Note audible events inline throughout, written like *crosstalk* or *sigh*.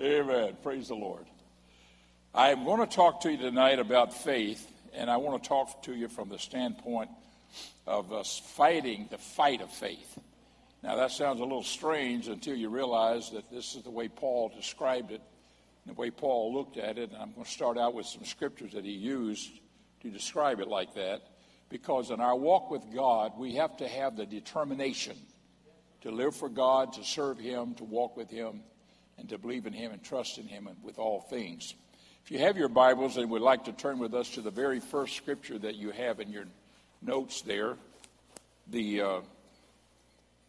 Amen. Praise the Lord. I'm going to talk to you tonight about faith, and I want to talk to you from the standpoint of us fighting the fight of faith. Now, that sounds a little strange until you realize that this is the way Paul described it, the way Paul looked at it. And I'm going to start out with some scriptures that he used to describe it like that, because in our walk with God, we have to have the determination to live for God, to serve Him, to walk with Him, and to believe in Him and trust in Him with all things. If you have your Bibles and would like to turn with us to the very first scripture that you have in your notes there, the uh,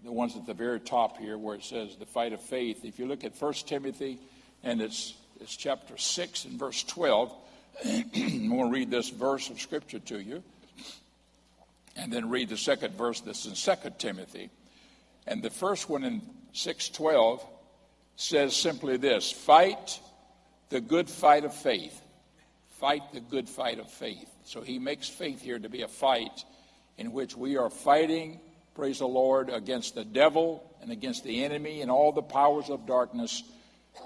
the ones at the very top here where it says the fight of faith. If you look at 1 Timothy and it's it's chapter 6 and verse 12, *clears throat* I'm going to read this verse of scripture to you and then read the second verse that's in 2 Timothy. And the first one in 612 says simply this fight the good fight of faith. Fight the good fight of faith. So he makes faith here to be a fight in which we are fighting, praise the Lord, against the devil and against the enemy and all the powers of darkness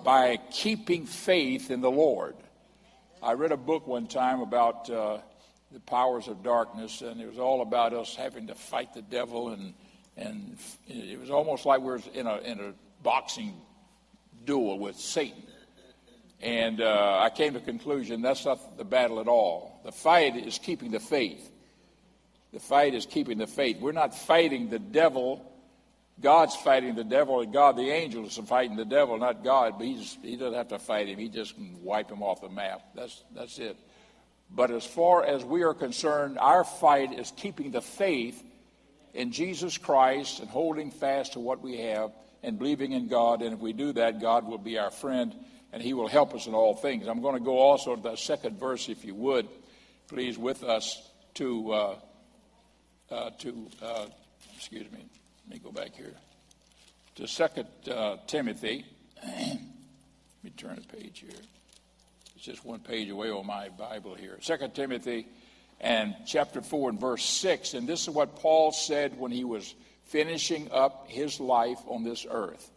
by keeping faith in the Lord. I read a book one time about uh, the powers of darkness, and it was all about us having to fight the devil and and it was almost like we were in a in a boxing duel with Satan. And uh, I came to the conclusion that's not the battle at all. The fight is keeping the faith. The fight is keeping the faith. We're not fighting the devil. God's fighting the devil, and God, the angels, are fighting the devil, not God. But he's, he doesn't have to fight him. He just can wipe him off the map. That's, that's it. But as far as we are concerned, our fight is keeping the faith in Jesus Christ and holding fast to what we have and believing in God. And if we do that, God will be our friend and He will help us in all things. I'm going to go also to the second verse, if you would, please, with us to, uh, uh, to uh, excuse me, let me go back here, to Second uh, Timothy. *clears throat* let me turn a page here. It's just one page away on my Bible here. Second Timothy and chapter 4 and verse 6. And this is what Paul said when he was finishing up his life on this earth.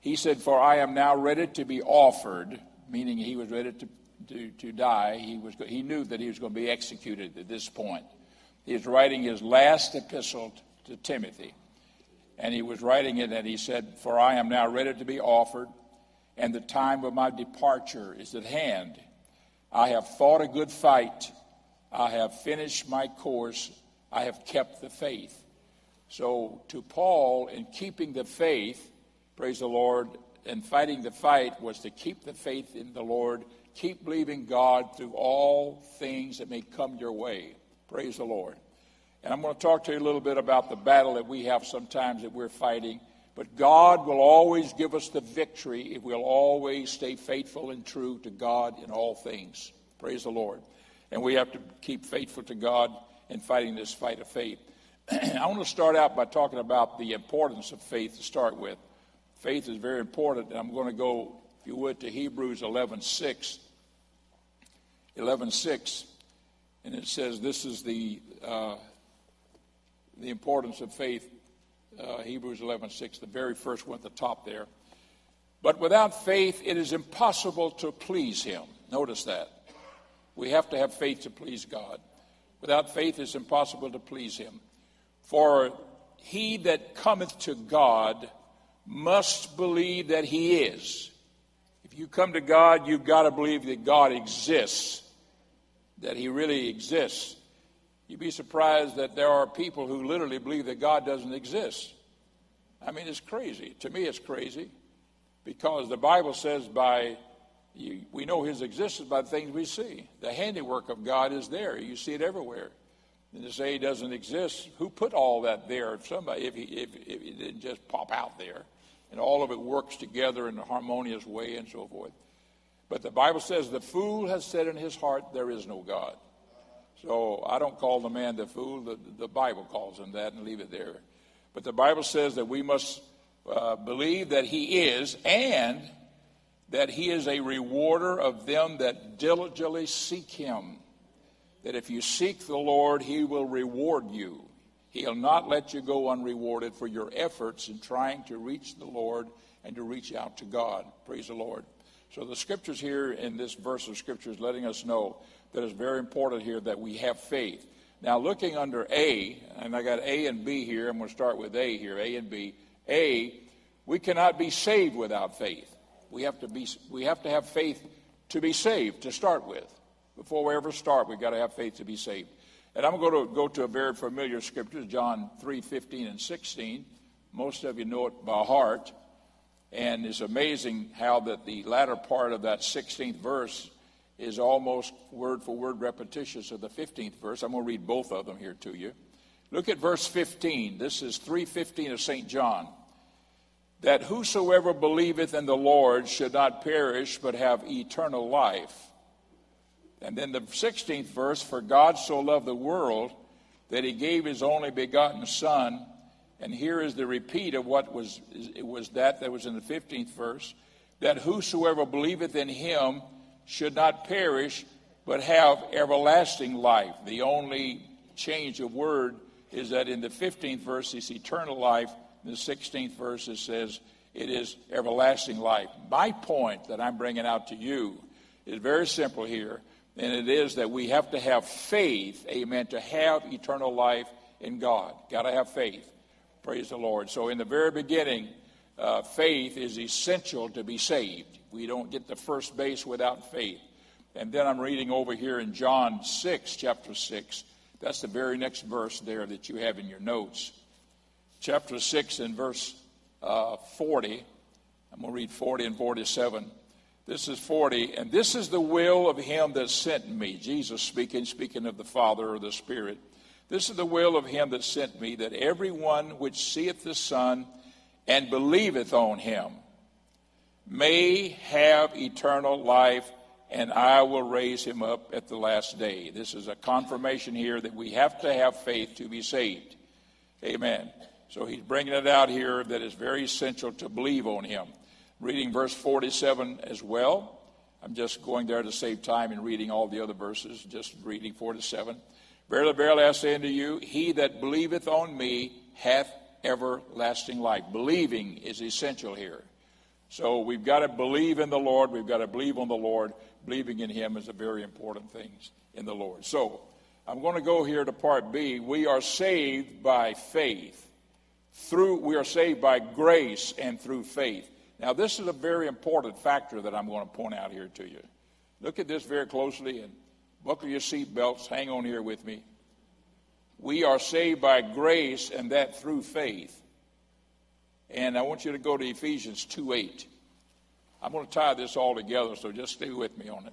He said, For I am now ready to be offered, meaning he was ready to, to, to die. He, was, he knew that he was going to be executed at this point. He was writing his last epistle to Timothy. And he was writing it, and he said, For I am now ready to be offered, and the time of my departure is at hand. I have fought a good fight. I have finished my course. I have kept the faith. So, to Paul, in keeping the faith, praise the Lord, and fighting the fight was to keep the faith in the Lord, keep believing God through all things that may come your way. Praise the Lord. And I'm going to talk to you a little bit about the battle that we have sometimes that we're fighting. But God will always give us the victory if we'll always stay faithful and true to God in all things. Praise the Lord and we have to keep faithful to God in fighting this fight of faith. *clears throat* I want to start out by talking about the importance of faith to start with. Faith is very important, and I'm going to go, if you would, to Hebrews 11 6. 11 6, and it says this is the, uh, the importance of faith. Uh, Hebrews 11 6, the very first one at the top there. But without faith, it is impossible to please him. Notice that. We have to have faith to please God. Without faith, it's impossible to please Him. For he that cometh to God must believe that He is. If you come to God, you've got to believe that God exists, that He really exists. You'd be surprised that there are people who literally believe that God doesn't exist. I mean, it's crazy. To me, it's crazy because the Bible says by we know his existence by the things we see. The handiwork of God is there. You see it everywhere. And to say he doesn't exist, who put all that there? If somebody, if he, if, if it didn't just pop out there, and all of it works together in a harmonious way and so forth. But the Bible says the fool has said in his heart, there is no God. So I don't call the man the fool. The, the Bible calls him that and leave it there. But the Bible says that we must uh, believe that he is and that he is a rewarder of them that diligently seek him. That if you seek the Lord, he will reward you. He'll not let you go unrewarded for your efforts in trying to reach the Lord and to reach out to God. Praise the Lord. So the scriptures here in this verse of scripture is letting us know that it's very important here that we have faith. Now, looking under A, and I got A and B here, I'm going to start with A here, A and B. A, we cannot be saved without faith. We have to be we have to have faith to be saved to start with. Before we ever start, we've got to have faith to be saved. And I'm going to go to a very familiar scripture, John 3 15 and 16. Most of you know it by heart. And it's amazing how that the latter part of that 16th verse is almost word for word repetitious of the 15th verse. I'm going to read both of them here to you. Look at verse 15. This is 315 of St. John. That whosoever believeth in the Lord should not perish, but have eternal life. And then the 16th verse, for God so loved the world that he gave his only begotten Son. And here is the repeat of what was, it was that that was in the 15th verse, that whosoever believeth in him should not perish, but have everlasting life. The only change of word is that in the 15th verse it's eternal life. In the 16th verse it says it is everlasting life. My point that I'm bringing out to you is very simple here, and it is that we have to have faith, amen, to have eternal life in God. Got to have faith. Praise the Lord. So in the very beginning, uh, faith is essential to be saved. We don't get the first base without faith. And then I'm reading over here in John 6, chapter 6. That's the very next verse there that you have in your notes. Chapter 6 and verse uh, 40. I'm going to read 40 and 47. This is 40. And this is the will of him that sent me. Jesus speaking, speaking of the Father or the Spirit. This is the will of him that sent me, that everyone which seeth the Son and believeth on him may have eternal life, and I will raise him up at the last day. This is a confirmation here that we have to have faith to be saved. Amen. So he's bringing it out here that it's very essential to believe on him. Reading verse 47 as well. I'm just going there to save time and reading all the other verses, just reading 47. Verily, verily, I say unto you, he that believeth on me hath everlasting life. Believing is essential here. So we've got to believe in the Lord. We've got to believe on the Lord. Believing in Him is a very important thing in the Lord. So I'm going to go here to part B. We are saved by faith. Through we are saved by grace and through faith. Now this is a very important factor that I'm going to point out here to you. Look at this very closely and buckle your seat belts. Hang on here with me. We are saved by grace and that through faith. And I want you to go to Ephesians 2 8. I'm going to tie this all together, so just stay with me on it.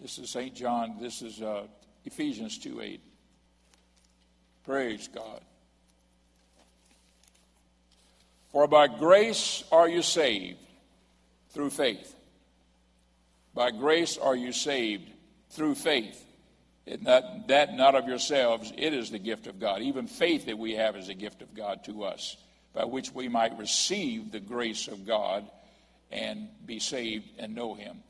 This is St. John. This is uh, Ephesians 2 8. Praise God. For by grace are you saved through faith. By grace are you saved through faith. That not of yourselves, it is the gift of God. Even faith that we have is a gift of God to us, by which we might receive the grace of God and be saved and know Him.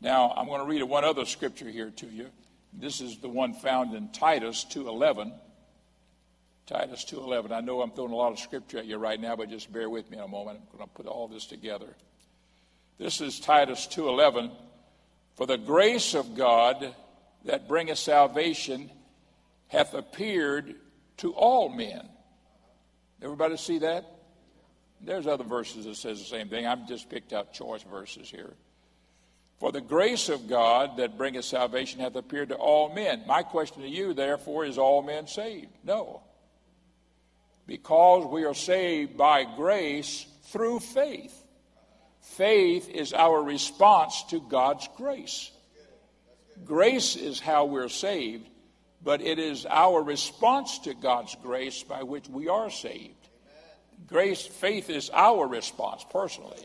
Now, I'm going to read one other scripture here to you. This is the one found in Titus 2:11. Titus 2:11. I know I'm throwing a lot of scripture at you right now, but just bear with me in a moment. I'm going to put all this together. This is Titus 2:11. For the grace of God that bringeth salvation hath appeared to all men. Everybody see that? There's other verses that says the same thing. I've just picked out choice verses here. For the grace of God that bringeth salvation hath appeared to all men. My question to you, therefore, is all men saved? No. Because we are saved by grace through faith. Faith is our response to God's grace. Grace is how we're saved, but it is our response to God's grace by which we are saved. Grace, faith is our response personally.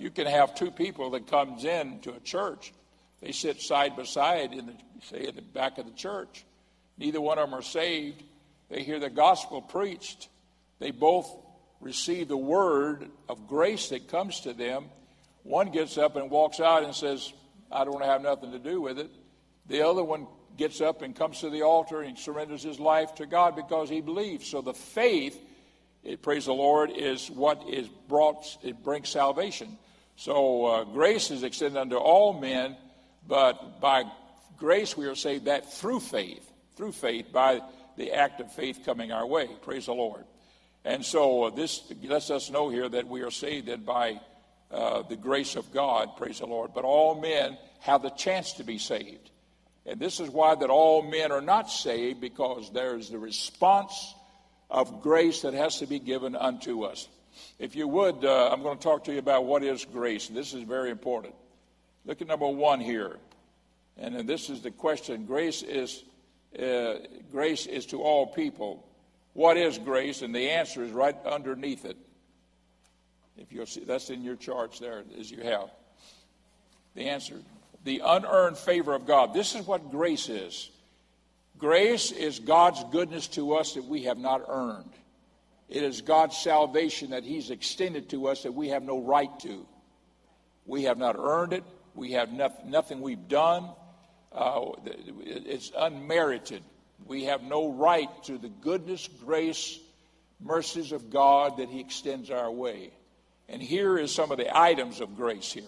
You can have two people that comes in to a church. They sit side by side in the say in the back of the church. Neither one of them are saved. They hear the gospel preached. They both receive the word of grace that comes to them. One gets up and walks out and says, I don't want to have nothing to do with it. The other one gets up and comes to the altar and surrenders his life to God because he believes. So the faith it, praise the Lord, is what is brought, it brings salvation. So uh, grace is extended unto all men, but by grace we are saved that through faith, through faith, by the act of faith coming our way. Praise the Lord. And so uh, this lets us know here that we are saved by uh, the grace of God, praise the Lord. But all men have the chance to be saved. And this is why that all men are not saved, because there's the response of grace that has to be given unto us. If you would, uh, I'm going to talk to you about what is grace. This is very important. Look at number one here. And this is the question. Grace is, uh, grace is to all people. What is grace? And the answer is right underneath it. If you'll see, that's in your charts there as you have. The answer the unearned favor of God. This is what grace is. Grace is God's goodness to us that we have not earned. It is God's salvation that He's extended to us that we have no right to. We have not earned it. We have nothing we've done. Uh, it's unmerited. We have no right to the goodness, grace, mercies of God that He extends our way. And here is some of the items of grace here.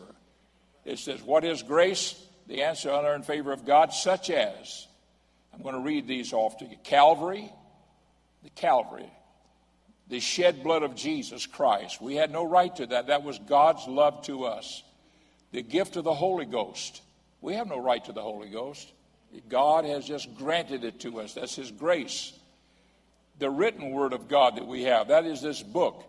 It says, What is grace? The answer, unearned favor of God, such as I'm going to read these off to you. Calvary, the Calvary, the shed blood of Jesus Christ. We had no right to that. That was God's love to us. The gift of the Holy Ghost. We have no right to the Holy Ghost. God has just granted it to us. That's His grace. The written word of God that we have, that is this book.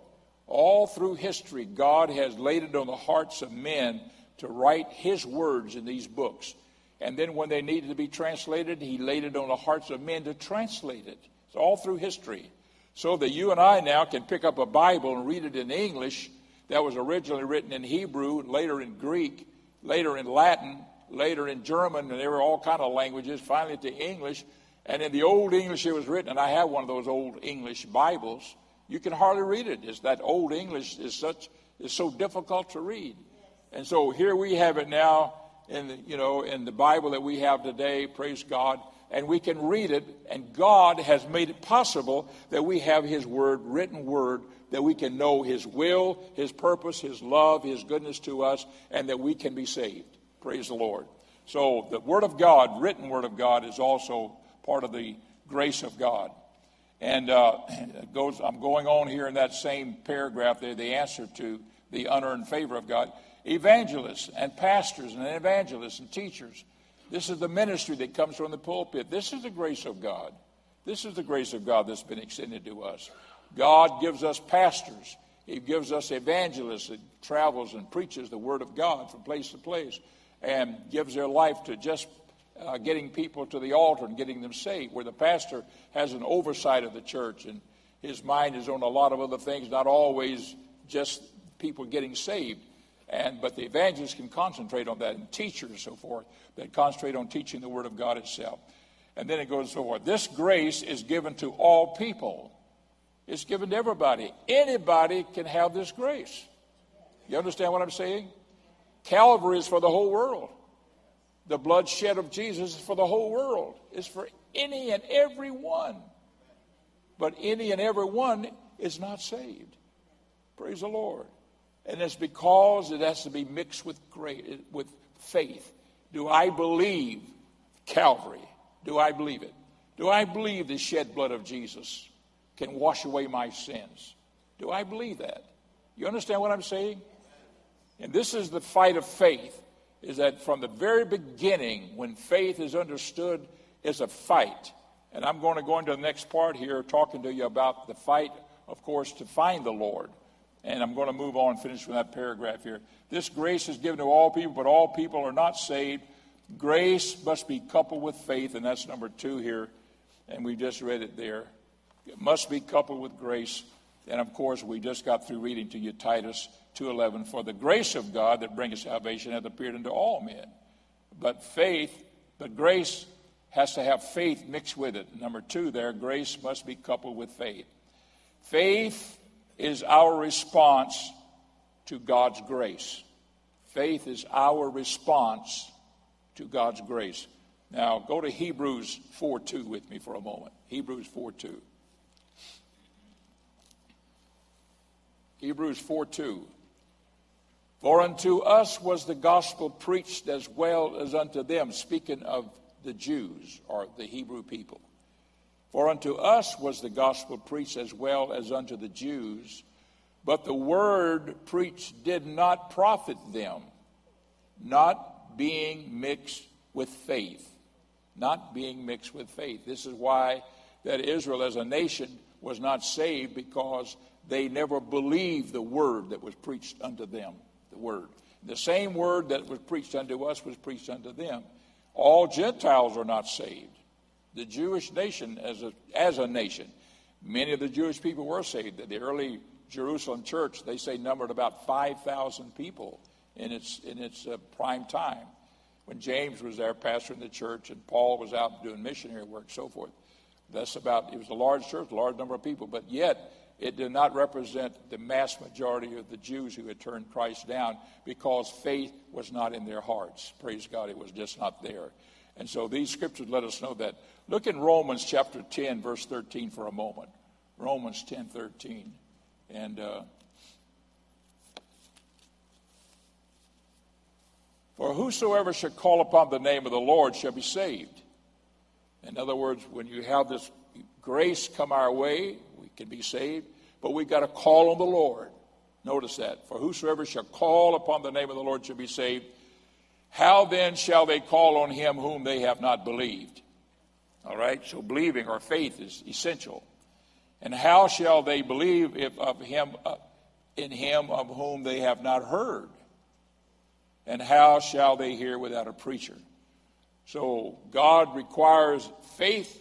All through history, God has laid it on the hearts of men to write His words in these books. And then when they needed to be translated, he laid it on the hearts of men to translate it. It's all through history. So that you and I now can pick up a Bible and read it in English that was originally written in Hebrew, later in Greek, later in Latin, later in German, and there were all kind of languages, finally to English. And in the Old English it was written, and I have one of those old English Bibles. You can hardly read it. It's that old English is such is so difficult to read. And so here we have it now in the, you know, in the Bible that we have today, praise God, and we can read it, and God has made it possible that we have His Word, written Word, that we can know His will, His purpose, His love, His goodness to us, and that we can be saved. Praise the Lord. So the Word of God, written Word of God, is also part of the grace of God. And uh, goes, I'm going on here in that same paragraph there, the answer to the unearned favor of God evangelists and pastors and evangelists and teachers. This is the ministry that comes from the pulpit. This is the grace of God. This is the grace of God that's been extended to us. God gives us pastors. He gives us evangelists that travels and preaches the word of God from place to place and gives their life to just uh, getting people to the altar and getting them saved, where the pastor has an oversight of the church and his mind is on a lot of other things, not always just people getting saved. And, but the evangelists can concentrate on that, and teachers and so forth that concentrate on teaching the Word of God itself. And then it goes so forth. This grace is given to all people. It's given to everybody. Anybody can have this grace. You understand what I'm saying? Calvary is for the whole world. The bloodshed of Jesus is for the whole world. It's for any and every one. But any and every one is not saved. Praise the Lord. And it's because it has to be mixed with great, with faith. Do I believe Calvary? Do I believe it? Do I believe the shed blood of Jesus can wash away my sins? Do I believe that? You understand what I'm saying? And this is the fight of faith, is that from the very beginning, when faith is understood, is a fight. And I'm going to go into the next part here, talking to you about the fight, of course, to find the Lord. And I'm going to move on and finish with that paragraph here. This grace is given to all people, but all people are not saved. Grace must be coupled with faith, and that's number two here. And we just read it there. It must be coupled with grace. And of course, we just got through reading to you Titus 2:11. For the grace of God that bringeth salvation hath appeared unto all men. But faith, but grace has to have faith mixed with it. Number two, there, grace must be coupled with faith. Faith is our response to God's grace. Faith is our response to God's grace. Now, go to Hebrews 4 2 with me for a moment. Hebrews 4 2. Hebrews 4 2. For unto us was the gospel preached as well as unto them, speaking of the Jews or the Hebrew people. For unto us was the gospel preached as well as unto the Jews, but the word preached did not profit them, not being mixed with faith. Not being mixed with faith. This is why that Israel as a nation was not saved because they never believed the word that was preached unto them the word. The same word that was preached unto us was preached unto them. All Gentiles are not saved. The Jewish nation, as a, as a nation, many of the Jewish people were saved. The early Jerusalem church, they say, numbered about 5,000 people in its, in its uh, prime time. When James was there pastoring the church and Paul was out doing missionary work, so forth. That's about, it was a large church, a large number of people, but yet it did not represent the mass majority of the Jews who had turned Christ down because faith was not in their hearts. Praise God, it was just not there. And so these scriptures let us know that. Look in Romans chapter 10, verse 13 for a moment. Romans 10, 13. And uh, for whosoever shall call upon the name of the Lord shall be saved. In other words, when you have this grace come our way, can be saved, but we've got to call on the Lord. Notice that. For whosoever shall call upon the name of the Lord shall be saved. How then shall they call on him whom they have not believed? All right, so believing or faith is essential. And how shall they believe if of him uh, in him of whom they have not heard? And how shall they hear without a preacher? So God requires faith,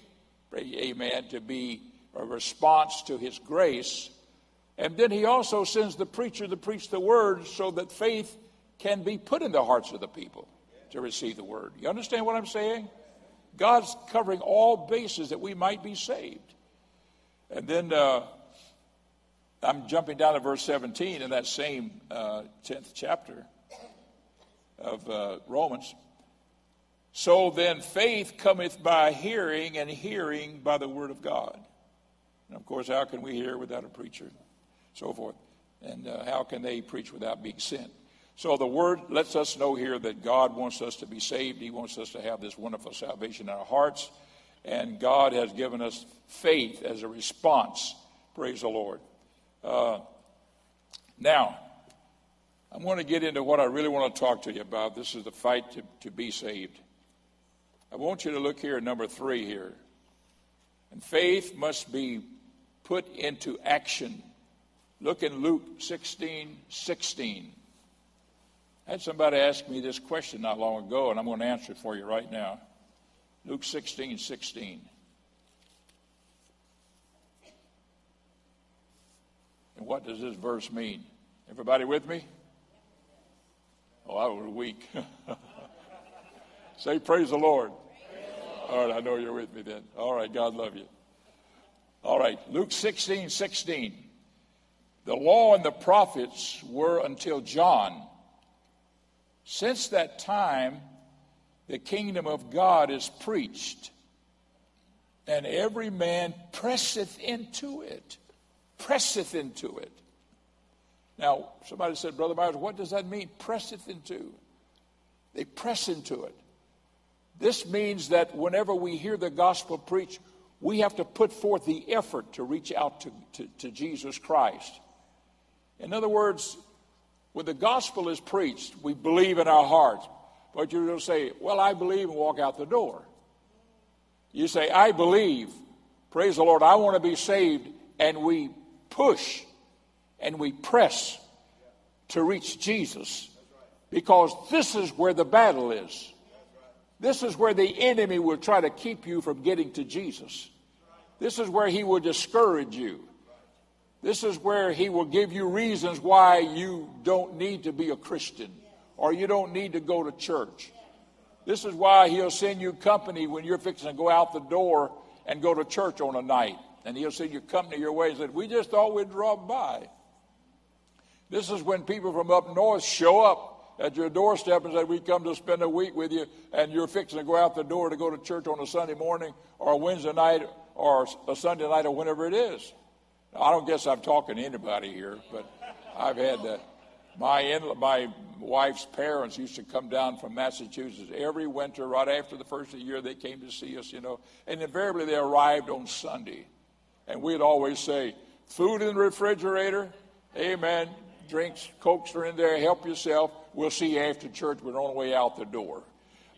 amen, to be a response to his grace. And then he also sends the preacher to preach the word so that faith can be put in the hearts of the people to receive the word. You understand what I'm saying? God's covering all bases that we might be saved. And then uh, I'm jumping down to verse 17 in that same uh, 10th chapter of uh, Romans. So then faith cometh by hearing, and hearing by the word of God. And of course, how can we hear without a preacher? So forth. And uh, how can they preach without being sent? So the word lets us know here that God wants us to be saved. He wants us to have this wonderful salvation in our hearts. And God has given us faith as a response. Praise the Lord. Uh, now, I'm going to get into what I really want to talk to you about. This is the fight to, to be saved. I want you to look here at number three here. And faith must be put into action. Look in Luke 16 16. I had somebody ask me this question not long ago, and I'm going to answer it for you right now. Luke 16 16. And what does this verse mean? Everybody with me? Oh, I was weak. *laughs* Say, praise the. Praise the Lord. All right, I know you're with me then. All right, God love you. All right, Luke 16 16. The law and the prophets were until John. Since that time, the kingdom of God is preached, and every man presseth into it. Presseth into it. Now, somebody said, Brother Myers, what does that mean? Presseth into. They press into it. This means that whenever we hear the gospel preached, we have to put forth the effort to reach out to, to, to Jesus Christ. In other words, when the gospel is preached, we believe in our hearts. But you don't say, Well, I believe, and walk out the door. You say, I believe, praise the Lord, I want to be saved, and we push and we press to reach Jesus because this is where the battle is. This is where the enemy will try to keep you from getting to Jesus. This is where he will discourage you. This is where he will give you reasons why you don't need to be a Christian or you don't need to go to church. This is why he'll send you company when you're fixing to go out the door and go to church on a night. And he'll send you company your way and say, We just thought we'd drop by. This is when people from up north show up at your doorstep and say, We come to spend a week with you, and you're fixing to go out the door to go to church on a Sunday morning or a Wednesday night or a Sunday night or whenever it is. I don't guess I'm talking to anybody here, but I've had uh, my in, my wife's parents used to come down from Massachusetts every winter, right after the first of the year. They came to see us, you know, and invariably they arrived on Sunday, and we'd always say, "Food in the refrigerator, amen. Drinks, cokes are in there. Help yourself. We'll see you after church. We're on the way out the door."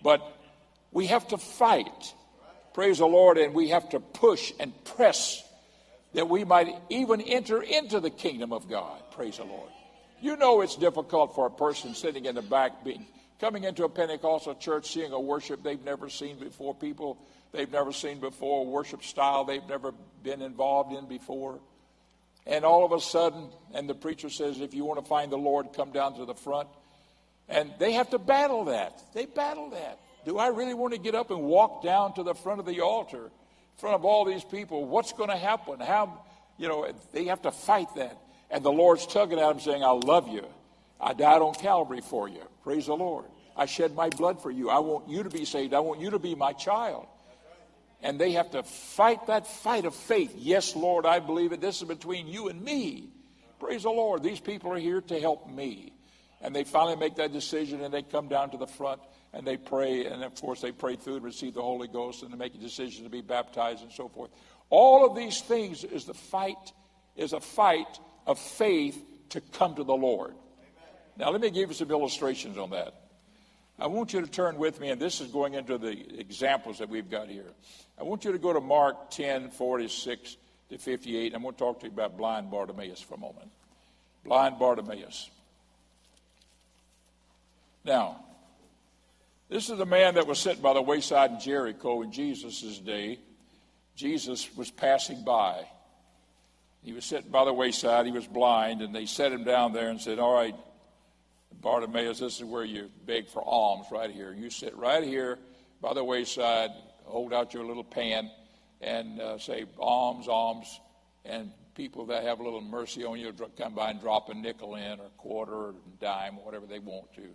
But we have to fight, praise the Lord, and we have to push and press that we might even enter into the kingdom of God. Praise the Lord. You know it's difficult for a person sitting in the back being coming into a Pentecostal church seeing a worship they've never seen before, people they've never seen before, worship style they've never been involved in before. And all of a sudden, and the preacher says, if you want to find the Lord, come down to the front. And they have to battle that. They battle that. Do I really want to get up and walk down to the front of the altar in front of all these people? What's going to happen? How, you know, they have to fight that. And the Lord's tugging at them saying, I love you. I died on Calvary for you. Praise the Lord. I shed my blood for you. I want you to be saved. I want you to be my child. And they have to fight that fight of faith. Yes, Lord, I believe it. This is between you and me. Praise the Lord. These people are here to help me. And they finally make that decision and they come down to the front and they pray. And of course, they pray through and receive the Holy Ghost and they make a decision to be baptized and so forth. All of these things is the fight, is a fight of faith to come to the Lord. Now, let me give you some illustrations on that. I want you to turn with me, and this is going into the examples that we've got here. I want you to go to Mark 10 46 to 58. I'm going to talk to you about blind Bartimaeus for a moment. Blind Bartimaeus. Now, this is the man that was sitting by the wayside in Jericho in Jesus' day. Jesus was passing by. He was sitting by the wayside. He was blind, and they set him down there and said, All right, Bartimaeus, this is where you beg for alms right here. You sit right here by the wayside, hold out your little pan, and uh, say, Alms, alms. And people that have a little mercy on you come by and drop a nickel in, or a quarter, or a dime, or whatever they want to.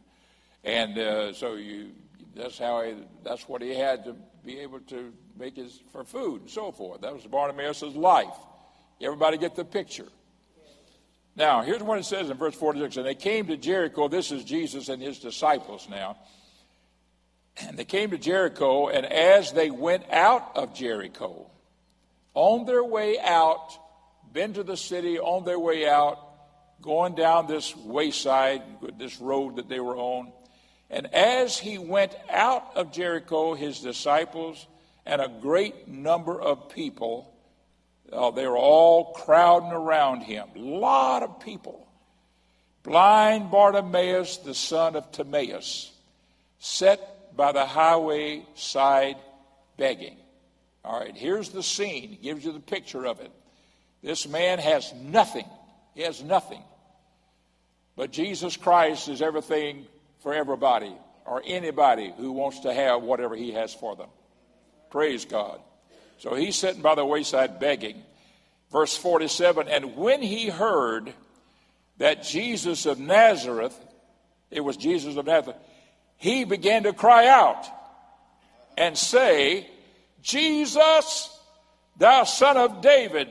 And uh, so you, that's how he, that's what he had to be able to make his for food and so forth. That was Bartimaeus' life. Everybody get the picture. Now, here's what it says in verse 46. And they came to Jericho. This is Jesus and his disciples now. And *clears throat* they came to Jericho, and as they went out of Jericho, on their way out, been to the city, on their way out, going down this wayside, this road that they were on. And as he went out of Jericho, his disciples and a great number of people uh, they were all crowding around him. A lot of people. Blind Bartimaeus, the son of Timaeus, sat by the highway side begging. All right, here's the scene. It gives you the picture of it. This man has nothing. He has nothing. But Jesus Christ is everything for everybody or anybody who wants to have whatever he has for them. Praise God. So he's sitting by the wayside begging. Verse 47 And when he heard that Jesus of Nazareth, it was Jesus of Nazareth, he began to cry out and say, Jesus, thou son of David,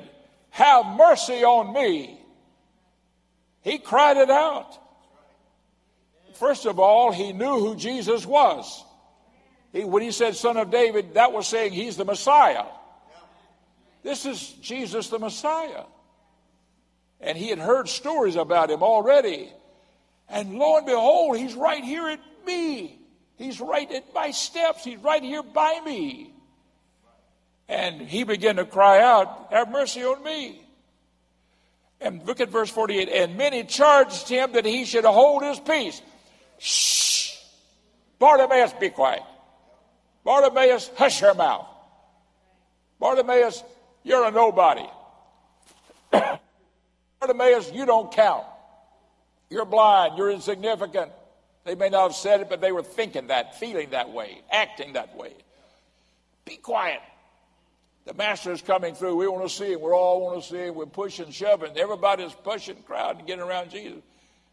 have mercy on me. He cried it out. First of all, he knew who Jesus was. He, when he said son of David, that was saying he's the Messiah. This is Jesus the Messiah. And he had heard stories about him already. And lo and behold, he's right here at me. He's right at my steps. He's right here by me. And he began to cry out, Have mercy on me. And look at verse 48. And many charged him that he should hold his peace. Shh. Bartimaeus, be quiet. Bartimaeus, hush your mouth. Bartimaeus, you're a nobody. *coughs* Bartimaeus, you don't count. You're blind. You're insignificant. They may not have said it, but they were thinking that, feeling that way, acting that way. Be quiet. The master is coming through. We want to see him. We all want to see him. We're pushing, shoving. Everybody's pushing, crowding, getting around Jesus.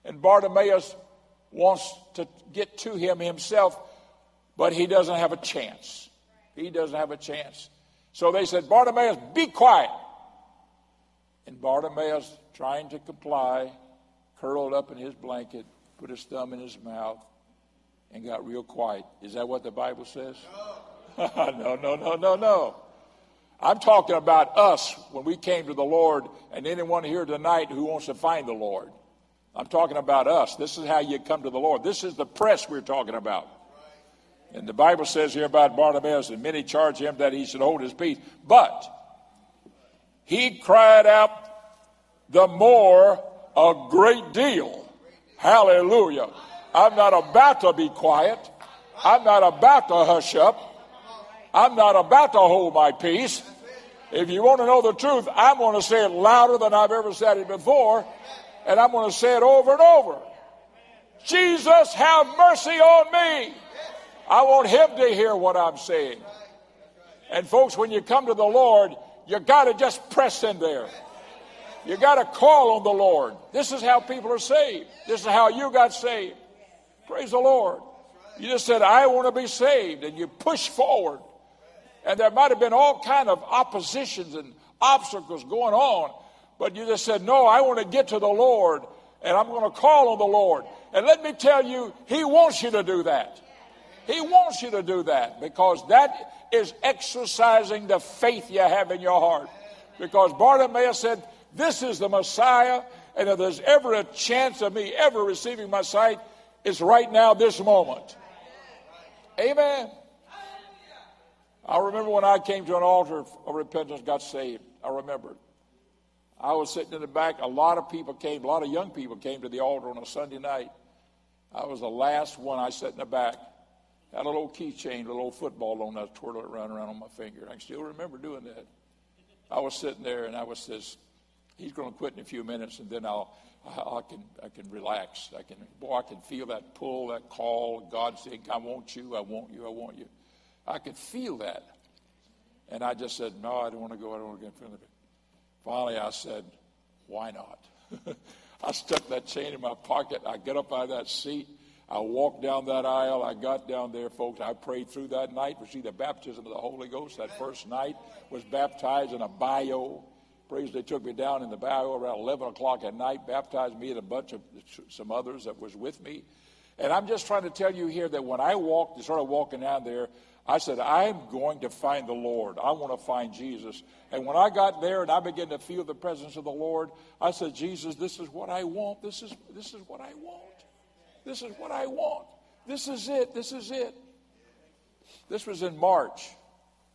And Bartimaeus wants to get to him himself, but he doesn't have a chance. He doesn't have a chance. So they said, Bartimaeus, be quiet. And Bartimaeus, trying to comply, curled up in his blanket, put his thumb in his mouth, and got real quiet. Is that what the Bible says? no, *laughs* no, no, no, no. I'm talking about us when we came to the Lord, and anyone here tonight who wants to find the Lord. I'm talking about us. This is how you come to the Lord. This is the press we're talking about. And the Bible says here about Bartimaeus, and many charged him that he should hold his peace. But he cried out the more a great deal. Hallelujah. I'm not about to be quiet. I'm not about to hush up. I'm not about to hold my peace. If you want to know the truth, I'm going to say it louder than I've ever said it before, and I'm going to say it over and over. Jesus, have mercy on me. I want him to hear what I'm saying. And folks, when you come to the Lord, you got to just press in there. You got to call on the Lord. This is how people are saved. This is how you got saved. Praise the Lord. You just said, I want to be saved, and you push forward. And there might have been all kind of oppositions and obstacles going on, but you just said, No, I want to get to the Lord, and I'm going to call on the Lord. And let me tell you, He wants you to do that. He wants you to do that because that is exercising the faith you have in your heart. Because Bartimaeus said, This is the Messiah, and if there's ever a chance of me ever receiving my sight, it's right now, this moment. Amen. I remember when I came to an altar of repentance, got saved. I remember I was sitting in the back. A lot of people came, a lot of young people came to the altar on a Sunday night. I was the last one. I sat in the back. Had a little keychain, a little football on that, twirl it around around on my finger. I still remember doing that. I was sitting there and I was says, he's going to quit in a few minutes and then I'll, I, I, can, I can relax. I can, boy, I can feel that pull, that call. God saying, I want you, I want you, I want you. I could feel that. And I just said, No, I don't want to go. I don't want to get in front of it. Finally, I said, Why not? *laughs* I stuck that chain in my pocket. I get up out of that seat. I walked down that aisle. I got down there, folks. I prayed through that night, received the baptism of the Holy Ghost. That first night was baptized in a bayou. Praise, they took me down in the bayou around 11 o'clock at night, baptized me and a bunch of some others that was with me. And I'm just trying to tell you here that when I walked, started walking down there, I said, I'm going to find the Lord. I want to find Jesus. And when I got there and I began to feel the presence of the Lord, I said, Jesus, this is what I want. This is, this is what I want. This is what I want. This is it. This is it. This was in March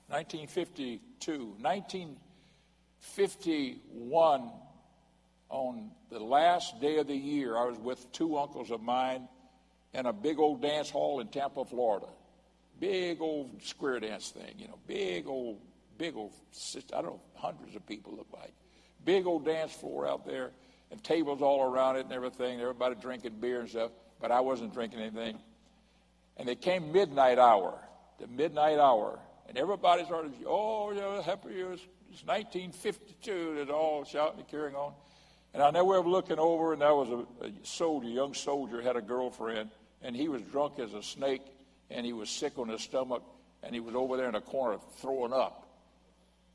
1952. 1951, on the last day of the year, I was with two uncles of mine in a big old dance hall in Tampa, Florida. Big old square dance thing, you know, big old, big old, I don't know, hundreds of people look like. Big old dance floor out there and tables all around it and everything. Everybody drinking beer and stuff, but I wasn't drinking anything. And it came midnight hour, the midnight hour, and everybody started, oh, yeah, happy years. It's 1952. They're all shouting and carrying on. And I we were looking over, and there was a, a soldier, young soldier, had a girlfriend, and he was drunk as a snake and he was sick on his stomach, and he was over there in a corner throwing up.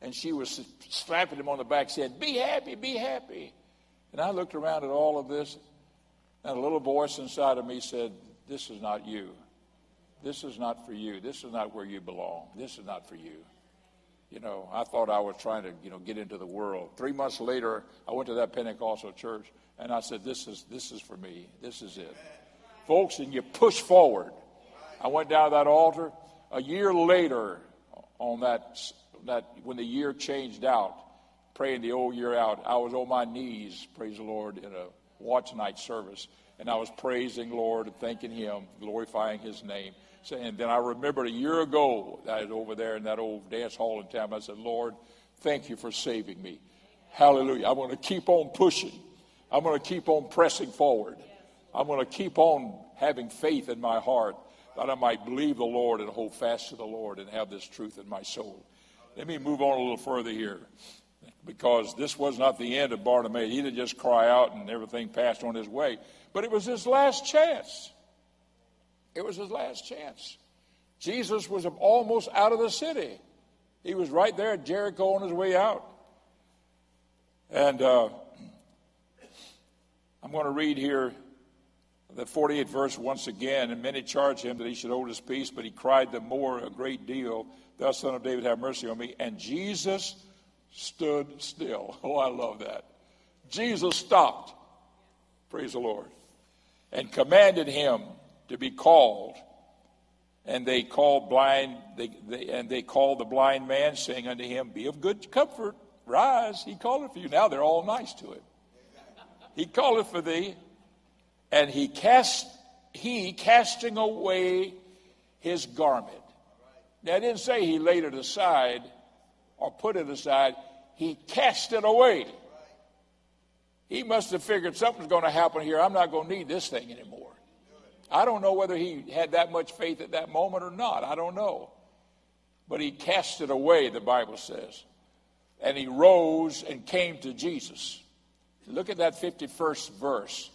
And she was slapping him on the back, saying, Be happy, be happy. And I looked around at all of this, and a little voice inside of me said, This is not you. This is not for you. This is not where you belong. This is not for you. You know, I thought I was trying to, you know, get into the world. Three months later, I went to that Pentecostal church, and I said, This is, this is for me. This is it. Folks, and you push forward. I went down to that altar. A year later, on that, that when the year changed out, praying the old year out, I was on my knees, praise the Lord, in a watch night service. And I was praising Lord and thanking Him, glorifying His name. And then I remembered a year ago that was over there in that old dance hall in town. I said, Lord, thank you for saving me. Hallelujah. I'm going to keep on pushing. I'm going to keep on pressing forward. I'm going to keep on having faith in my heart that I might believe the Lord and hold fast to the Lord and have this truth in my soul. Let me move on a little further here because this was not the end of Bartimaeus. He didn't just cry out and everything passed on his way, but it was his last chance. It was his last chance. Jesus was almost out of the city. He was right there at Jericho on his way out. And uh, I'm going to read here the 48th verse once again. And many charged him that he should hold his peace, but he cried the more a great deal, Thou son of David, have mercy on me. And Jesus stood still. *laughs* Oh, I love that. Jesus stopped. Praise the Lord. And commanded him to be called. And they called blind, they, they, and they called the blind man, saying unto him, Be of good comfort, rise. He called it for you. Now they're all nice to him. He called it for thee, and he cast he casting away his garment. Now I didn't say he laid it aside or put it aside. He cast it away. He must have figured something's going to happen here. I'm not going to need this thing anymore. I don't know whether he had that much faith at that moment or not. I don't know. But he cast it away, the Bible says. And he rose and came to Jesus. Look at that 51st verse.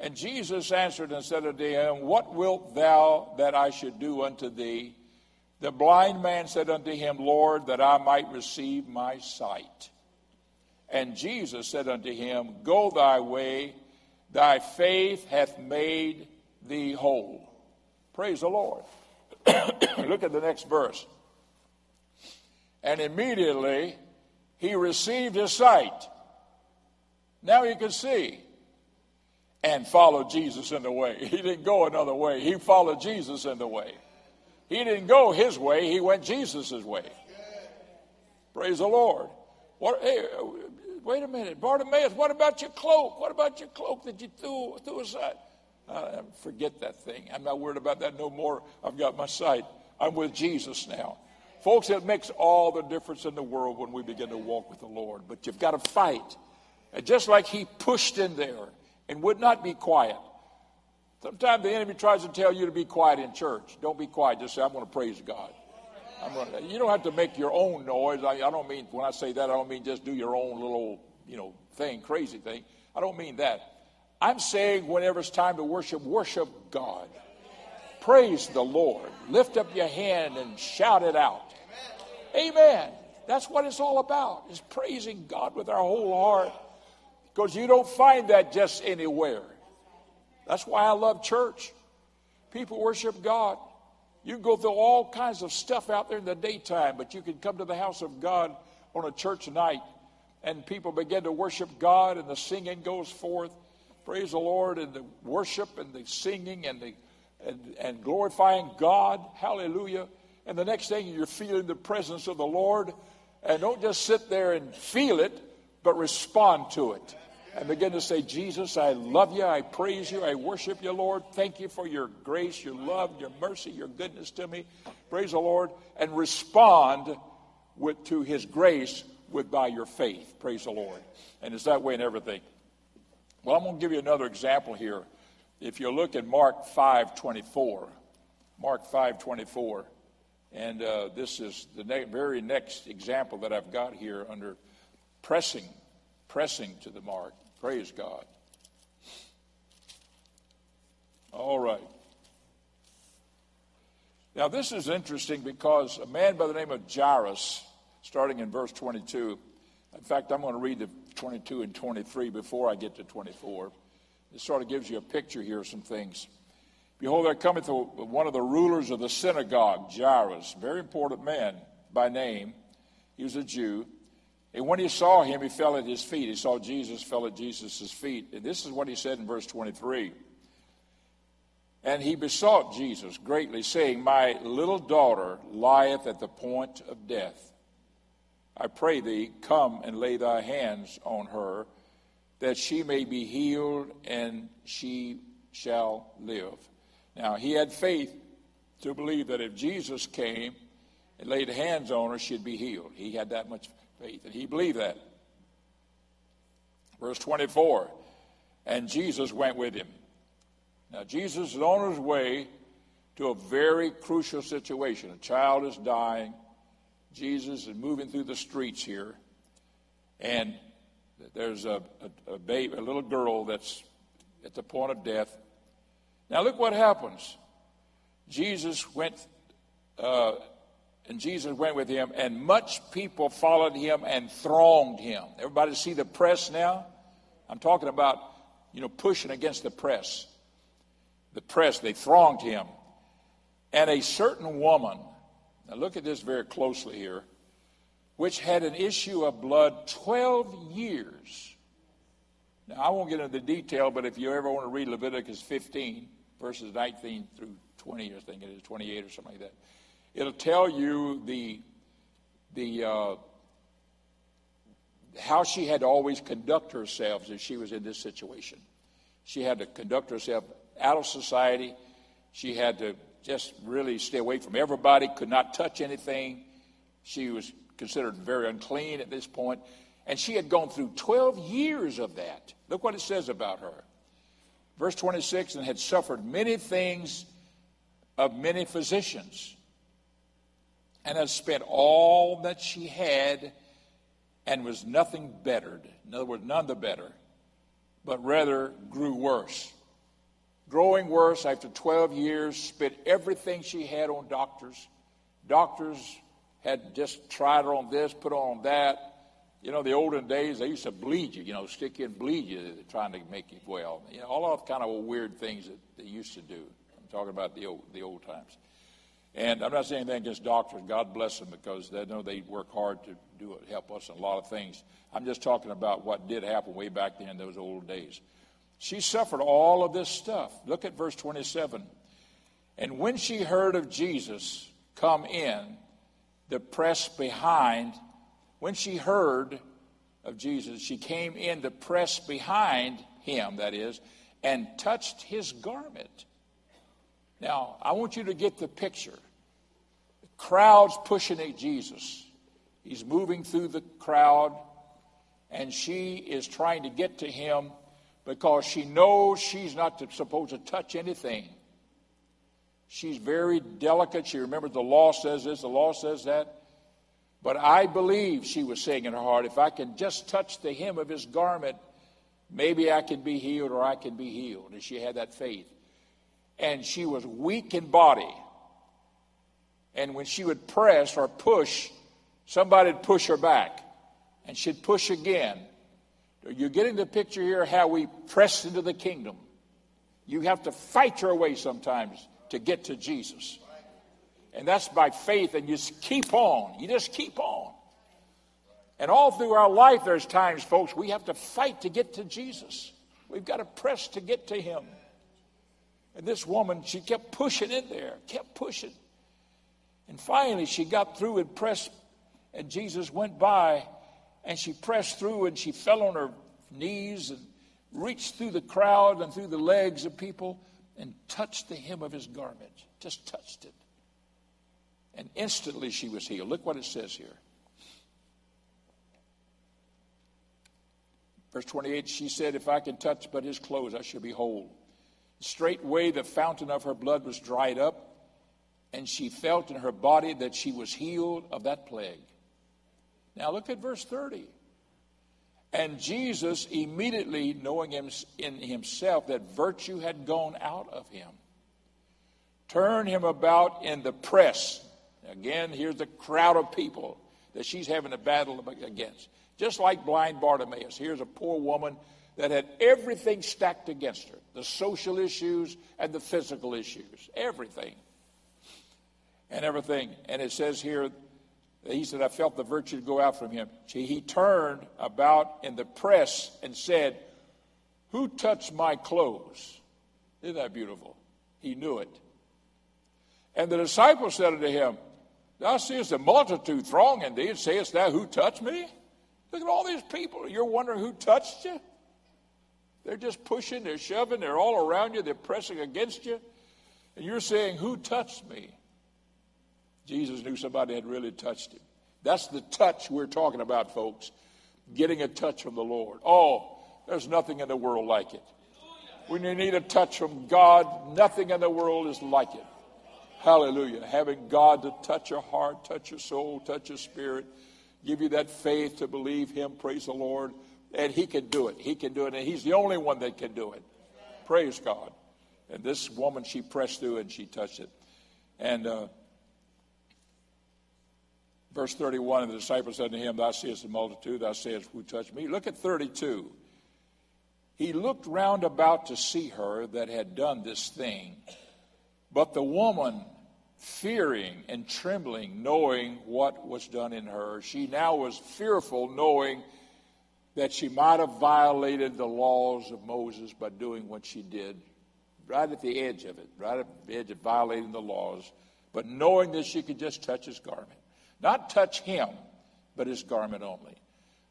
And Jesus answered and said unto him, What wilt thou that I should do unto thee? The blind man said unto him, Lord, that I might receive my sight. And Jesus said unto him, Go thy way, thy faith hath made thee whole. Praise the Lord. *coughs* Look at the next verse. And immediately he received his sight. Now he can see and followed Jesus in the way. *laughs* He didn't go another way. He followed Jesus in the way. He didn't go his way. He went Jesus' way. Praise the Lord. What, hey, wait a minute. Bartimaeus, what about your cloak? What about your cloak that you threw, threw aside? Uh, forget that thing. I'm not worried about that no more. I've got my sight. I'm with Jesus now. Folks, it makes all the difference in the world when we begin to walk with the Lord. But you've got to fight. And just like he pushed in there and would not be quiet. Sometimes the enemy tries to tell you to be quiet in church. Don't be quiet. Just say, I'm going to praise God. Gonna, you don't have to make your own noise. I, I don't mean, when I say that, I don't mean just do your own little, you know, thing, crazy thing. I don't mean that. I'm saying whenever it's time to worship, worship God. Praise the Lord. Lift up your hand and shout it out. Amen. That's what it's all about, is praising God with our whole heart. Because you don't find that just anywhere. That's why I love church. People worship God. You can go through all kinds of stuff out there in the daytime, but you can come to the house of God on a church night and people begin to worship God and the singing goes forth. Praise the Lord and the worship and the singing and the and, and glorifying God. Hallelujah. And the next thing you're feeling the presence of the Lord. And don't just sit there and feel it, but respond to it and begin to say, Jesus, I love you. I praise you. I worship you, Lord. Thank you for your grace, your love, your mercy, your goodness to me. Praise the Lord. And respond with, to his grace with by your faith. Praise the Lord. And it's that way in everything. Well, I'm going to give you another example here. If you look at Mark 5:24, Mark 5:24, and uh, this is the ne- very next example that I've got here under pressing pressing to the mark. Praise God. All right. Now, this is interesting because a man by the name of Jairus, starting in verse 22, in fact, I'm going to read the 22 and 23 before I get to 24. It sort of gives you a picture here of some things. Behold, there cometh one of the rulers of the synagogue, Jairus, very important man by name. He was a Jew. And when he saw him, he fell at his feet. He saw Jesus, fell at Jesus' feet. And this is what he said in verse 23. And he besought Jesus greatly, saying, My little daughter lieth at the point of death. I pray thee, come and lay thy hands on her, that she may be healed and she shall live. Now, he had faith to believe that if Jesus came and laid hands on her, she'd be healed. He had that much faith. And he believed that. Verse 24, and Jesus went with him. Now, Jesus is on his way to a very crucial situation. A child is dying. Jesus is moving through the streets here. And there's a, a, a baby, a little girl that's at the point of death. Now, look what happens. Jesus went uh, and Jesus went with him, and much people followed him and thronged him. Everybody see the press now? I'm talking about you know, pushing against the press. The press, they thronged him. And a certain woman, now look at this very closely here, which had an issue of blood 12 years. Now, I won't get into the detail, but if you ever want to read Leviticus 15, verses 19 through 20, I think it is 28 or something like that, it'll tell you the, the, uh, how she had to always conduct herself as she was in this situation. She had to conduct herself out of society. She had to just really stay away from everybody, could not touch anything. She was considered very unclean at this point. And she had gone through 12 years of that. Look what it says about her. Verse 26 and had suffered many things of many physicians, and had spent all that she had and was nothing bettered. In other words, none the better, but rather grew worse. Growing worse after 12 years, spent everything she had on doctors. Doctors had just tried her on this, put her on that. You know, the olden days, they used to bleed you, you know, stick you and bleed you, trying to make you well. You know, all of the kind of weird things that they used to do. I'm talking about the old, the old times. And I'm not saying anything against doctors. God bless them because they know they work hard to do it, help us in a lot of things. I'm just talking about what did happen way back then in those old days. She suffered all of this stuff. Look at verse 27. And when she heard of Jesus come in, the press behind, when she heard of Jesus, she came in the press behind him, that is, and touched his garment. Now, I want you to get the picture. The crowd's pushing at Jesus. He's moving through the crowd, and she is trying to get to him because she knows she's not supposed to touch anything. She's very delicate. She remembers the law says this, the law says that. But I believe she was saying in her heart, if I can just touch the hem of his garment, maybe I can be healed or I can be healed. And she had that faith and she was weak in body. And when she would press or push, somebody would push her back, and she'd push again. You're getting the picture here how we press into the kingdom. You have to fight your way sometimes to get to Jesus. And that's by faith, and you just keep on. You just keep on. And all through our life, there's times, folks, we have to fight to get to Jesus. We've got to press to get to Him. And this woman, she kept pushing in there, kept pushing. And finally, she got through and pressed, and Jesus went by, and she pressed through and she fell on her knees and reached through the crowd and through the legs of people and touched the hem of his garment. Just touched it. And instantly she was healed. Look what it says here. Verse 28 She said, If I can touch but his clothes, I shall be whole. Straightway the fountain of her blood was dried up, and she felt in her body that she was healed of that plague. Now look at verse 30. And Jesus, immediately knowing in himself that virtue had gone out of him, turned him about in the press. Again, here's the crowd of people that she's having a battle against. Just like blind Bartimaeus. Here's a poor woman that had everything stacked against her the social issues and the physical issues, everything. And everything. And it says here, he said, I felt the virtue go out from him. He turned about in the press and said, Who touched my clothes? Isn't that beautiful? He knew it. And the disciples said unto him, Thou seest a multitude thronging thee, and sayest thou, Who touched me? Look at all these people. You're wondering who touched you? They're just pushing, they're shoving, they're all around you, they're pressing against you. And you're saying, Who touched me? Jesus knew somebody had really touched him. That's the touch we're talking about, folks. Getting a touch from the Lord. Oh, there's nothing in the world like it. When you need a touch from God, nothing in the world is like it. Hallelujah. Having God to touch your heart, touch your soul, touch your spirit, give you that faith to believe Him. Praise the Lord. And he can do it. He can do it. And he's the only one that can do it. Praise God. And this woman, she pressed through and she touched it. And uh, verse 31 and the disciples said to him, Thou seest the multitude, thou sayest, Who touched me? Look at 32. He looked round about to see her that had done this thing. But the woman, fearing and trembling, knowing what was done in her, she now was fearful, knowing that she might have violated the laws of Moses by doing what she did, right at the edge of it, right at the edge of violating the laws, but knowing that she could just touch his garment. Not touch him, but his garment only.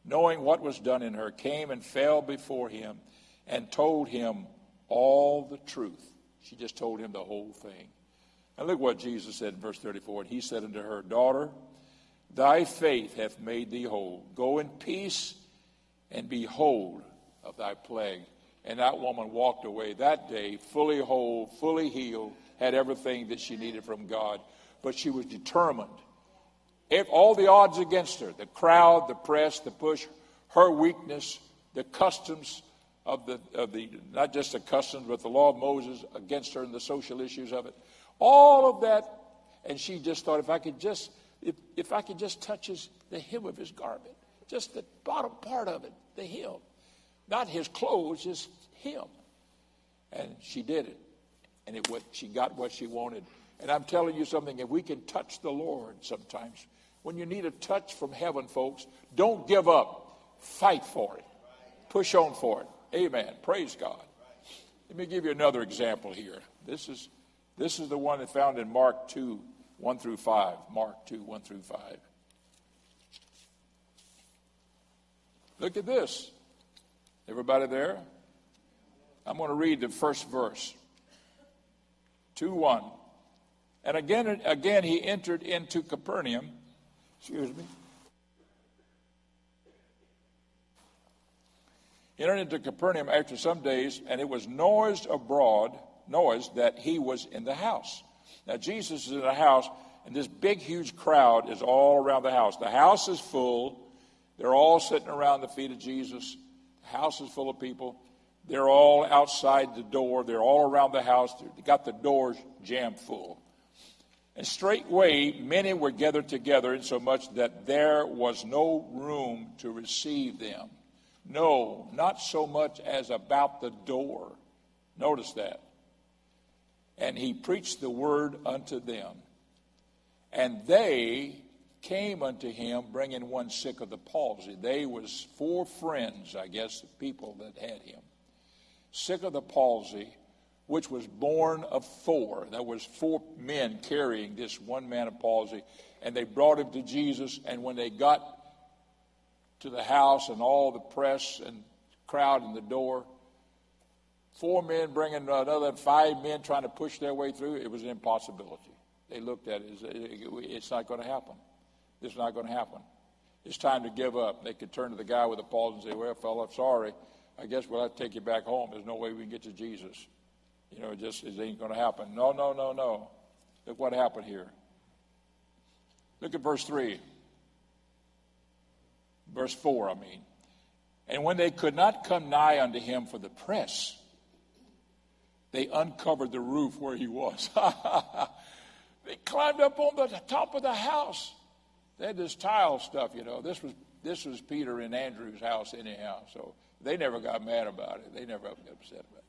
Knowing what was done in her, came and fell before him and told him all the truth. She just told him the whole thing. And look what Jesus said in verse 34. And he said unto her, Daughter, thy faith hath made thee whole. Go in peace and be whole of thy plague. And that woman walked away that day fully whole, fully healed, had everything that she needed from God. But she was determined. If all the odds against her, the crowd, the press, the push, her weakness, the customs of the, of the not just the customs, but the law of Moses against her and the social issues of it. All of that. And she just thought, if I could just, if, if I could just touch his, the hem of his garment, just the bottom part of it, the hem. Not his clothes, just him. And she did it. And it, what, she got what she wanted. And I'm telling you something, if we can touch the Lord sometimes, when you need a touch from heaven, folks, don't give up. Fight for it. Push on for it. Amen. Praise God. Let me give you another example here. This is, this is the one that found in Mark 2, 1 through 5. Mark 2, 1 through 5. Look at this. Everybody there? I'm going to read the first verse. 2 1. And again, again he entered into Capernaum. Excuse me. Entered into Capernaum after some days, and it was noised abroad, noised that he was in the house. Now Jesus is in the house, and this big, huge crowd is all around the house. The house is full. They're all sitting around the feet of Jesus. The house is full of people. They're all outside the door. They're all around the house. They got the doors jammed full. And straightway many were gathered together, insomuch that there was no room to receive them. No, not so much as about the door. Notice that. And he preached the word unto them. And they came unto him bringing one sick of the palsy. They was four friends, I guess, the people that had him. Sick of the palsy, which was borne of four. There was four men carrying this one man of palsy, and they brought him to Jesus. And when they got to the house and all the press and crowd in the door, four men bringing another five men trying to push their way through, it was an impossibility. They looked at it, it's not going to happen. This is not going to happen. It's time to give up. They could turn to the guy with the palsy and say, Well, fella, sorry. I guess we'll have to take you back home. There's no way we can get to Jesus. You know, it just it ain't going to happen. No, no, no, no. Look what happened here. Look at verse 3. Verse 4, I mean. And when they could not come nigh unto him for the press, they uncovered the roof where he was. *laughs* they climbed up on the top of the house they had this tile stuff, you know. This was this was Peter and Andrew's house anyhow, so they never got mad about it. They never got upset about it.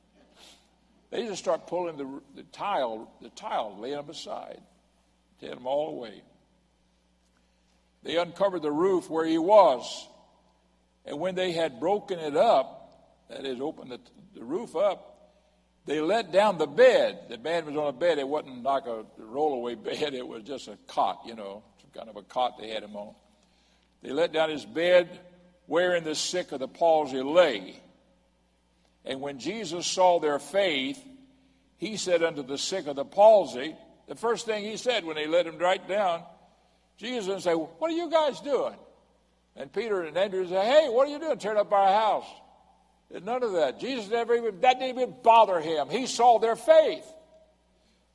They just start pulling the, the tile, the tile, laying them aside, taking them all away. They uncovered the roof where he was, and when they had broken it up, that is, opened the, the roof up, they let down the bed. The man was on a bed. It wasn't like a rollaway *laughs* bed. It was just a cot, you know kind of a cot they had him on. They let down his bed, wherein the sick of the palsy lay. And when Jesus saw their faith, he said unto the sick of the palsy, the first thing he said when they let him right down, Jesus said, What are you guys doing? And Peter and Andrew said, Hey, what are you doing? Turn up our house. And none of that. Jesus never even, that didn't even bother him. He saw their faith.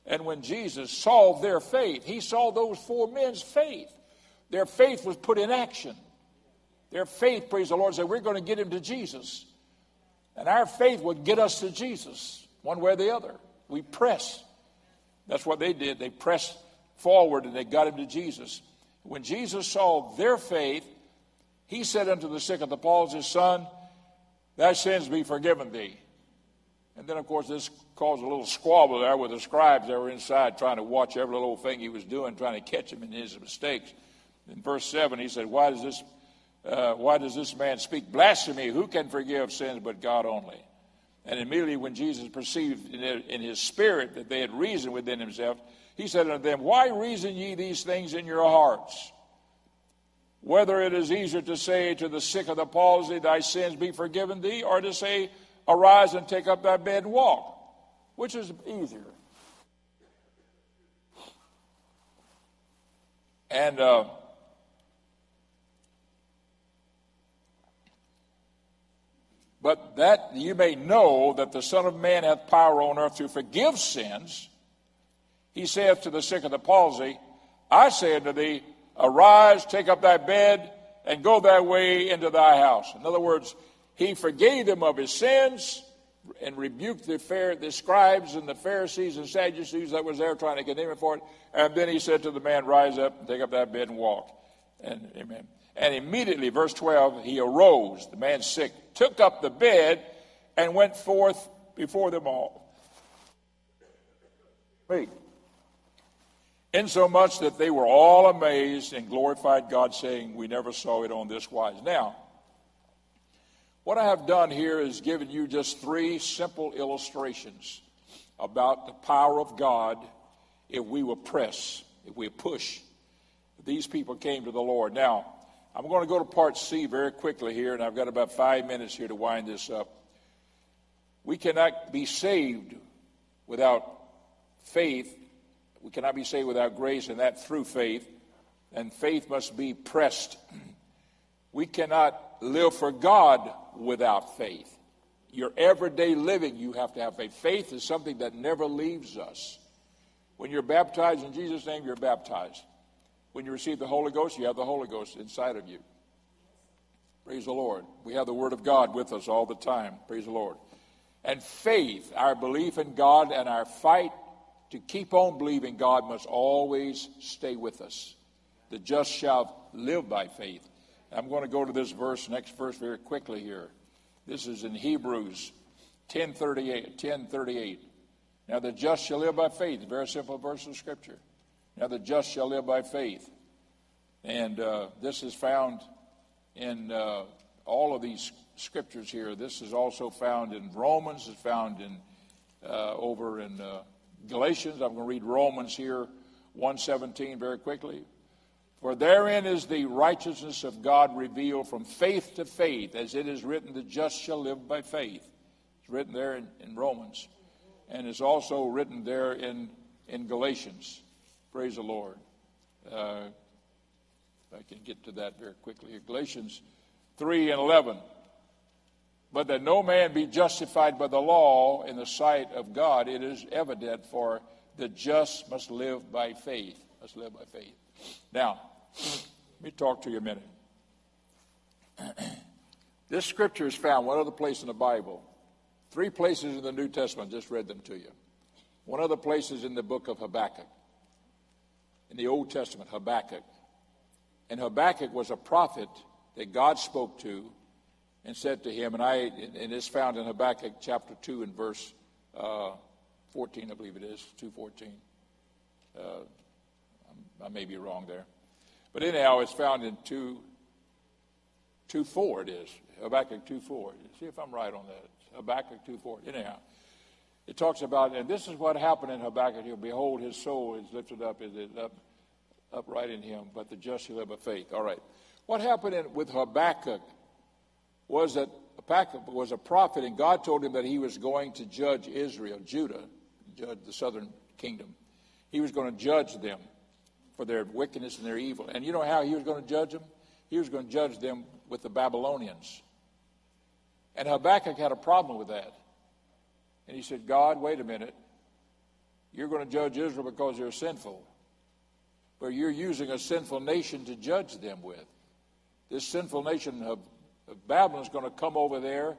And when Jesus saw their faith, he saw those four men's faith. Their faith was put in action. Their faith, praise the Lord, said, We're going to get him to Jesus. And our faith would get us to Jesus, one way or the other. We press. That's what they did. They pressed forward and they got him to Jesus. When Jesus saw their faith, he said unto the sick of the palsy, Son, thy sins be forgiven thee. And then, of course, this caused a little squabble there with the scribes that were inside trying to watch every little thing he was doing, trying to catch him in his mistakes. In verse 7, he said, Why does this, uh, why does this man speak blasphemy? Who can forgive sins but God only? And immediately, when Jesus perceived in his spirit that they had reason within himself, he said unto them, Why reason ye these things in your hearts? Whether it is easier to say to the sick of the palsy, Thy sins be forgiven thee, or to say, Arise and take up thy bed and walk. Which is easier? And uh, but that you may know that the Son of Man hath power on earth to forgive sins. He saith to the sick of the palsy, I say unto thee, Arise, take up thy bed, and go thy way into thy house. In other words, he forgave him of his sins and rebuked the, fair, the scribes and the Pharisees and Sadducees that was there trying to condemn him for it. And then he said to the man, Rise up and take up that bed and walk. And amen. And immediately, verse 12, he arose, the man sick, took up the bed, and went forth before them all. Wait. Insomuch that they were all amazed and glorified God, saying, We never saw it on this wise. Now, what I have done here is given you just three simple illustrations about the power of God if we will press, if we push. These people came to the Lord. Now, I'm going to go to part C very quickly here, and I've got about five minutes here to wind this up. We cannot be saved without faith. We cannot be saved without grace, and that through faith. And faith must be pressed. *clears throat* We cannot live for God without faith. Your everyday living, you have to have faith. Faith is something that never leaves us. When you're baptized in Jesus' name, you're baptized. When you receive the Holy Ghost, you have the Holy Ghost inside of you. Praise the Lord. We have the Word of God with us all the time. Praise the Lord. And faith, our belief in God and our fight to keep on believing God must always stay with us. The just shall live by faith. I'm going to go to this verse, next verse, very quickly here. This is in Hebrews 1038. 1038. Now the just shall live by faith. Very simple verse of Scripture. Now the just shall live by faith. And uh, this is found in uh, all of these scriptures here. This is also found in Romans. It's found in uh, over in uh, Galatians. I'm going to read Romans here 117 very quickly. For therein is the righteousness of God revealed from faith to faith, as it is written, the just shall live by faith. It's written there in, in Romans. And it's also written there in, in Galatians. Praise the Lord. Uh, I can get to that very quickly. Galatians 3 and 11. But that no man be justified by the law in the sight of God, it is evident, for the just must live by faith. Must live by faith. Now, let me talk to you a minute. *clears throat* this scripture is found one other place in the Bible. Three places in the New Testament, just read them to you. One other place is in the book of Habakkuk. In the Old Testament, Habakkuk. And Habakkuk was a prophet that God spoke to and said to him, and I and it's found in Habakkuk chapter 2 and verse uh, 14, I believe it is, 214. Uh, I may be wrong there. But anyhow, it's found in 2, 2 4 it is. Habakkuk 2 4. See if I'm right on that. Habakkuk 2 4. Anyhow, it talks about, and this is what happened in Habakkuk here. Behold, his soul is lifted up, is it up, upright in him, but the just shall live by faith. All right. What happened in, with Habakkuk was that Habakkuk was a prophet, and God told him that he was going to judge Israel, Judah, judge the southern kingdom. He was going to judge them for their wickedness and their evil. And you know how he was going to judge them? He was going to judge them with the Babylonians. And Habakkuk had a problem with that. And he said, God, wait a minute. You're going to judge Israel because they're sinful. But you're using a sinful nation to judge them with. This sinful nation of, of Babylon is going to come over there,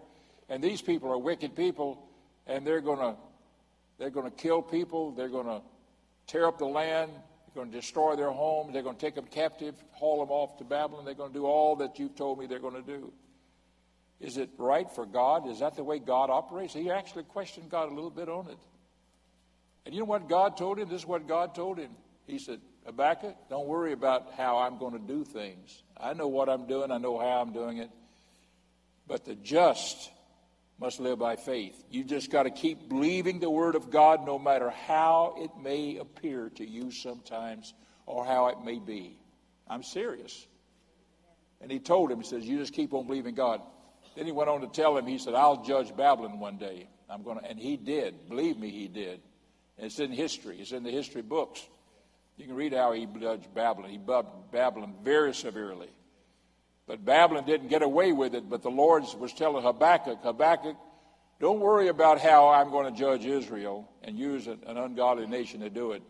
and these people are wicked people, and they're going to they're going to kill people. They're going to tear up the land. Going to destroy their homes. They're going to take them captive, haul them off to Babylon. They're going to do all that you've told me they're going to do. Is it right for God? Is that the way God operates? He actually questioned God a little bit on it. And you know what God told him? This is what God told him. He said, Habakkuk, don't worry about how I'm going to do things. I know what I'm doing, I know how I'm doing it. But the just must live by faith. You just got to keep believing the word of God no matter how it may appear to you sometimes or how it may be. I'm serious. And he told him, he says, You just keep on believing God. Then he went on to tell him, he said, I'll judge Babylon one day. I'm going to, and he did. Believe me, he did. And it's in history. It's in the history books. You can read how he judged Babylon. He judged Babylon very severely. But Babylon didn't get away with it. But the Lord was telling Habakkuk, Habakkuk, don't worry about how I'm going to judge Israel and use an ungodly nation to do it.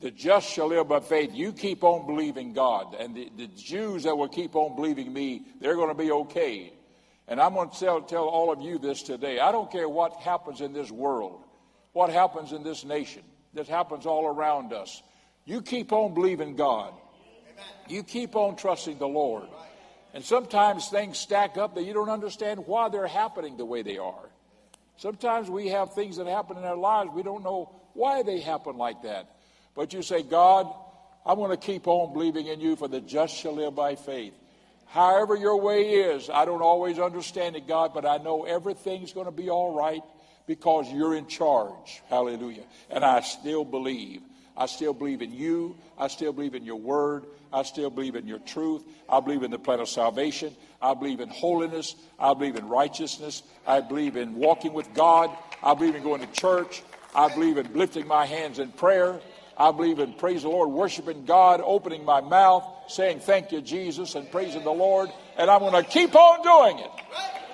The just shall live by faith. You keep on believing God. And the, the Jews that will keep on believing me, they're going to be okay. And I'm going to tell, tell all of you this today. I don't care what happens in this world, what happens in this nation, that happens all around us. You keep on believing God. You keep on trusting the Lord. And sometimes things stack up that you don't understand why they're happening the way they are. Sometimes we have things that happen in our lives, we don't know why they happen like that. But you say, God, I'm going to keep on believing in you, for the just shall live by faith. However, your way is, I don't always understand it, God, but I know everything's going to be all right because you're in charge. Hallelujah. And I still believe. I still believe in you. I still believe in your word. I still believe in your truth. I believe in the plan of salvation. I believe in holiness. I believe in righteousness. I believe in walking with God. I believe in going to church. I believe in lifting my hands in prayer. I believe in praise the Lord, worshiping God, opening my mouth, saying thank you, Jesus, and praising the Lord. And I'm going to keep on doing it.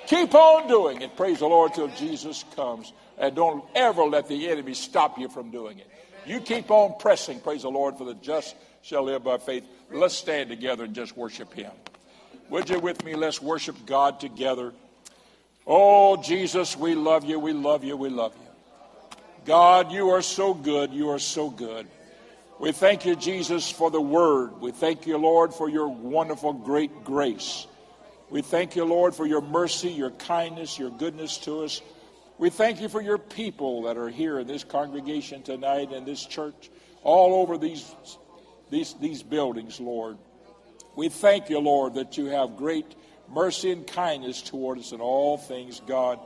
Keep on doing it. Praise the Lord till Jesus comes. And don't ever let the enemy stop you from doing it. You keep on pressing. Praise the Lord, for the just shall live by faith. Let's stand together and just worship Him. Would you with me? Let's worship God together. Oh, Jesus, we love you. We love you. We love you. God, you are so good. You are so good. We thank you, Jesus, for the word. We thank you, Lord, for your wonderful, great grace. We thank you, Lord, for your mercy, your kindness, your goodness to us. We thank you for your people that are here in this congregation tonight in this church, all over these, these, these buildings, Lord. We thank you, Lord, that you have great mercy and kindness toward us in all things, God.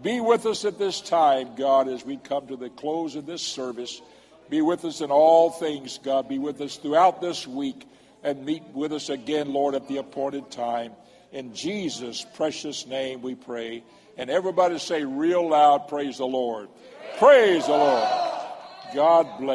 Be with us at this time, God, as we come to the close of this service. Be with us in all things, God. Be with us throughout this week and meet with us again, Lord, at the appointed time. In Jesus' precious name we pray. And everybody say real loud, Praise the Lord. Praise the Lord. God bless.